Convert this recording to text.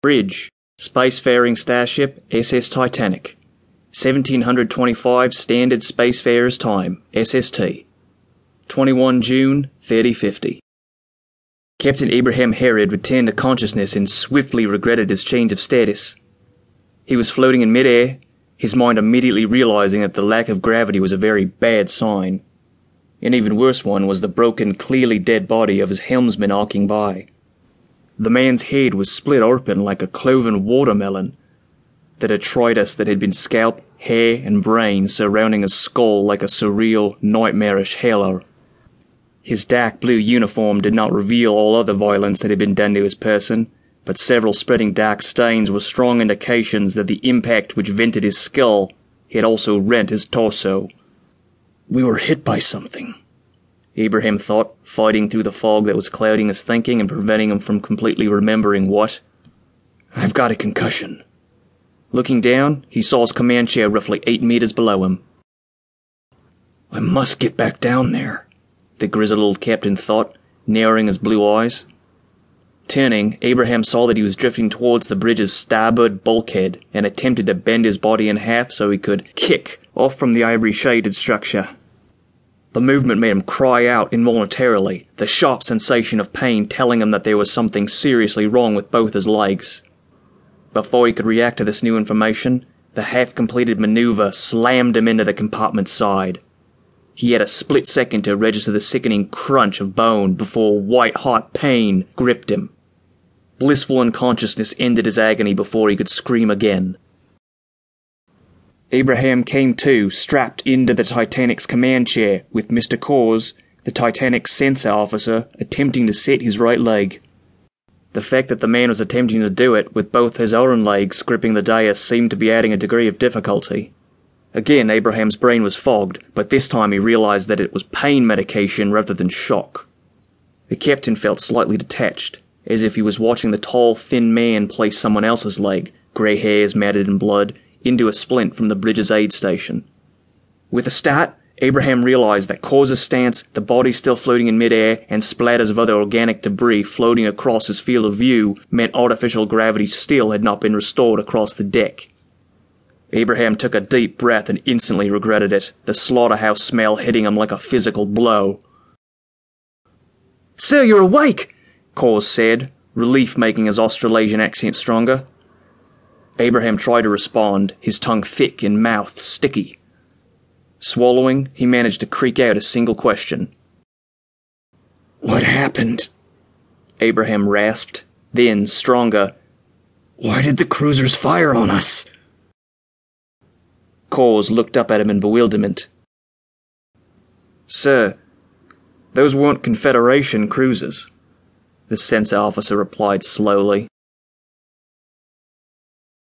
Bridge, spacefaring starship SS Titanic. 1725 Standard Spacefarers Time, SST. 21 June 3050. Captain Abraham Harrod returned to consciousness and swiftly regretted his change of status. He was floating in midair, his mind immediately realizing that the lack of gravity was a very bad sign. An even worse one was the broken, clearly dead body of his helmsman arcing by. The man's head was split open like a cloven watermelon. The detritus that had been scalp, hair, and brain surrounding his skull like a surreal, nightmarish halo. His dark blue uniform did not reveal all other violence that had been done to his person, but several spreading dark stains were strong indications that the impact which vented his skull had also rent his torso. We were hit by something, Abraham thought, fighting through the fog that was clouding his thinking and preventing him from completely remembering what. I've got a concussion. Looking down, he saw his command chair roughly eight meters below him. I must get back down there, the grizzled old captain thought, narrowing his blue eyes. Turning, Abraham saw that he was drifting towards the bridge's starboard bulkhead and attempted to bend his body in half so he could kick off from the ivory shaded structure. The movement made him cry out involuntarily, the sharp sensation of pain telling him that there was something seriously wrong with both his legs. Before he could react to this new information, the half completed maneuver slammed him into the compartment's side. He had a split second to register the sickening crunch of bone before white hot pain gripped him. Blissful unconsciousness ended his agony before he could scream again. Abraham came to, strapped into the Titanic's command chair, with Mr. Cause, the Titanic's sensor officer, attempting to set his right leg. The fact that the man was attempting to do it with both his own legs gripping the dais seemed to be adding a degree of difficulty. Again, Abraham's brain was fogged, but this time he realized that it was pain medication rather than shock. The captain felt slightly detached, as if he was watching the tall, thin man place someone else's leg, grey hairs matted in blood, into a splint from the bridge's aid station. With a start, Abraham realized that Cause's stance, the body still floating in midair, and splatters of other organic debris floating across his field of view meant artificial gravity still had not been restored across the deck. Abraham took a deep breath and instantly regretted it, the slaughterhouse smell hitting him like a physical blow. Sir, you're awake! Cause said, relief making his Australasian accent stronger. Abraham tried to respond, his tongue thick and mouth sticky. Swallowing, he managed to creak out a single question. What happened? Abraham rasped. Then, stronger, Why did the cruisers fire on us? Cause looked up at him in bewilderment. Sir, those weren't Confederation cruisers, the sensor officer replied slowly.